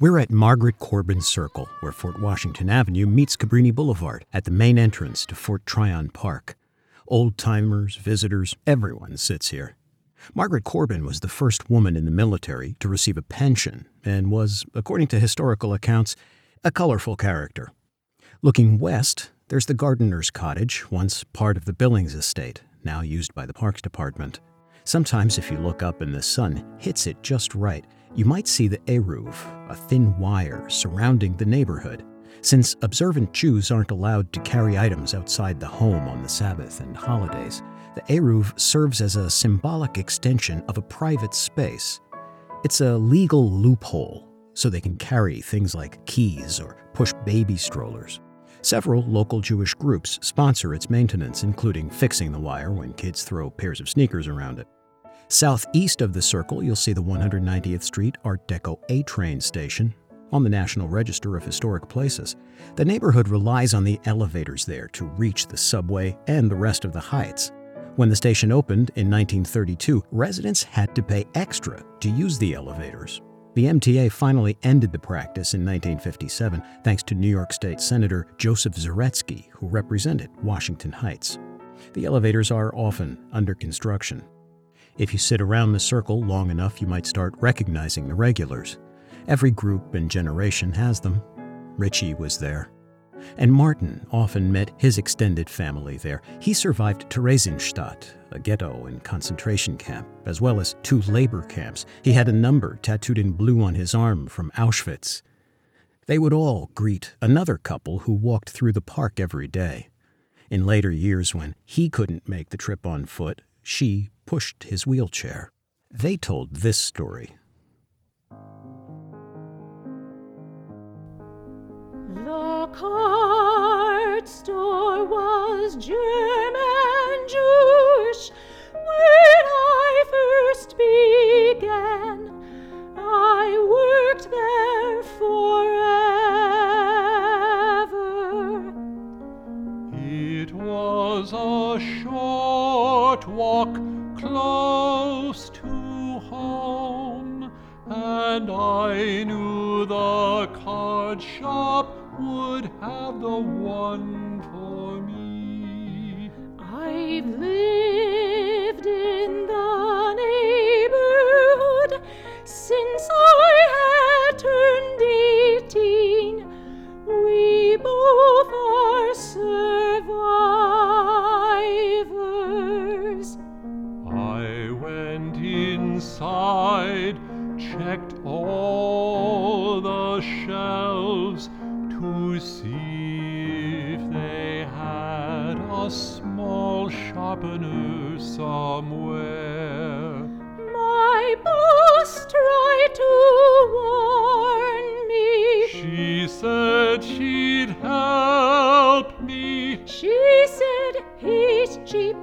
We're at Margaret Corbin Circle, where Fort Washington Avenue meets Cabrini Boulevard at the main entrance to Fort Tryon Park. Old timers, visitors, everyone sits here. Margaret Corbin was the first woman in the military to receive a pension and was, according to historical accounts, a colorful character. Looking west, there's the gardener's cottage, once part of the Billings estate, now used by the Parks Department. Sometimes, if you look up and the sun hits it just right, you might see the Eruv, a thin wire surrounding the neighborhood. Since observant Jews aren't allowed to carry items outside the home on the Sabbath and holidays, the Eruv serves as a symbolic extension of a private space. It's a legal loophole, so they can carry things like keys or push baby strollers. Several local Jewish groups sponsor its maintenance, including fixing the wire when kids throw pairs of sneakers around it. Southeast of the circle, you'll see the 190th Street Art Deco A train station on the National Register of Historic Places. The neighborhood relies on the elevators there to reach the subway and the rest of the heights. When the station opened in 1932, residents had to pay extra to use the elevators. The MTA finally ended the practice in 1957 thanks to New York State Senator Joseph Zaretzki, who represented Washington Heights. The elevators are often under construction. If you sit around the circle long enough, you might start recognizing the regulars. Every group and generation has them. Richie was there. And Martin often met his extended family there. He survived Theresienstadt, a ghetto and concentration camp, as well as two labor camps. He had a number tattooed in blue on his arm from Auschwitz. They would all greet another couple who walked through the park every day. In later years, when he couldn't make the trip on foot, she pushed his wheelchair. They told this story. The card store was German Jewish when I first began. I worked there forever. It was a short walk and I knew the card shop would have the one for me. I've lived if they had a small sharpener somewhere. My boss tried to warn me. She said she'd help me. She said he's cheap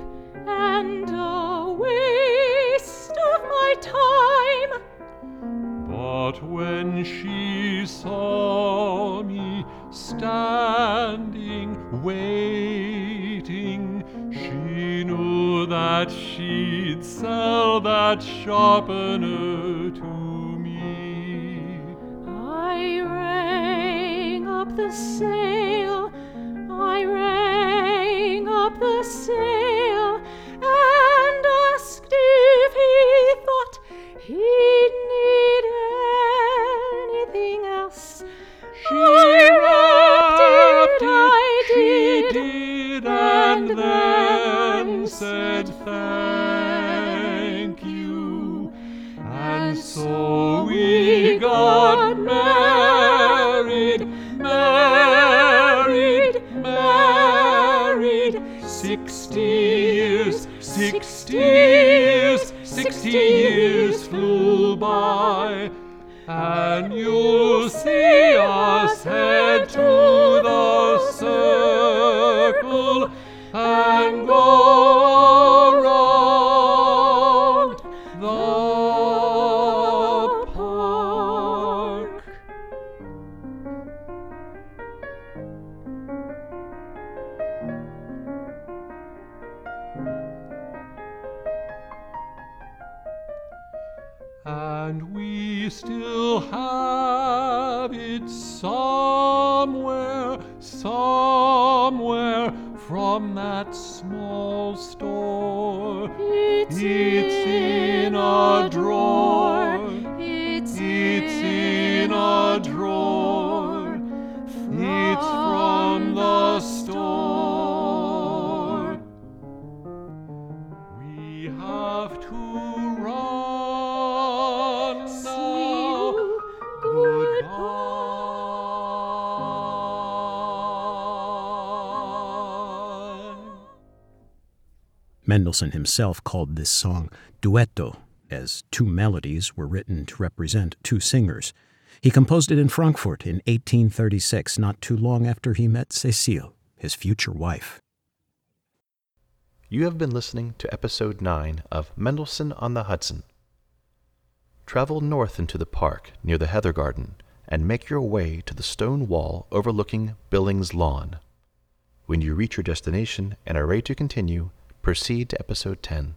and a waste of my time. But when she that she'd sell that sharpener to me. I rang up the sale. I rang up the sale and asked if he thought he'd need anything else. She I wrapped it, I she did, did, and then said thank you. And so we got married, married, married. Sixty years, sixty years, sixty years flew by. And you'll see us head to the circle and go somewhere, somewhere from that small store. It's, It's in a drawer. It's, It's in a drawer. It's from the store. We have to Mendelssohn himself called this song duetto, as two melodies were written to represent two singers. He composed it in Frankfurt in 1836, not too long after he met Cécile, his future wife. You have been listening to episode 9 of Mendelssohn on the Hudson. Travel north into the park near the Heather Garden and make your way to the stone wall overlooking Billings Lawn. When you reach your destination and are ready to continue, proceed to episode 10.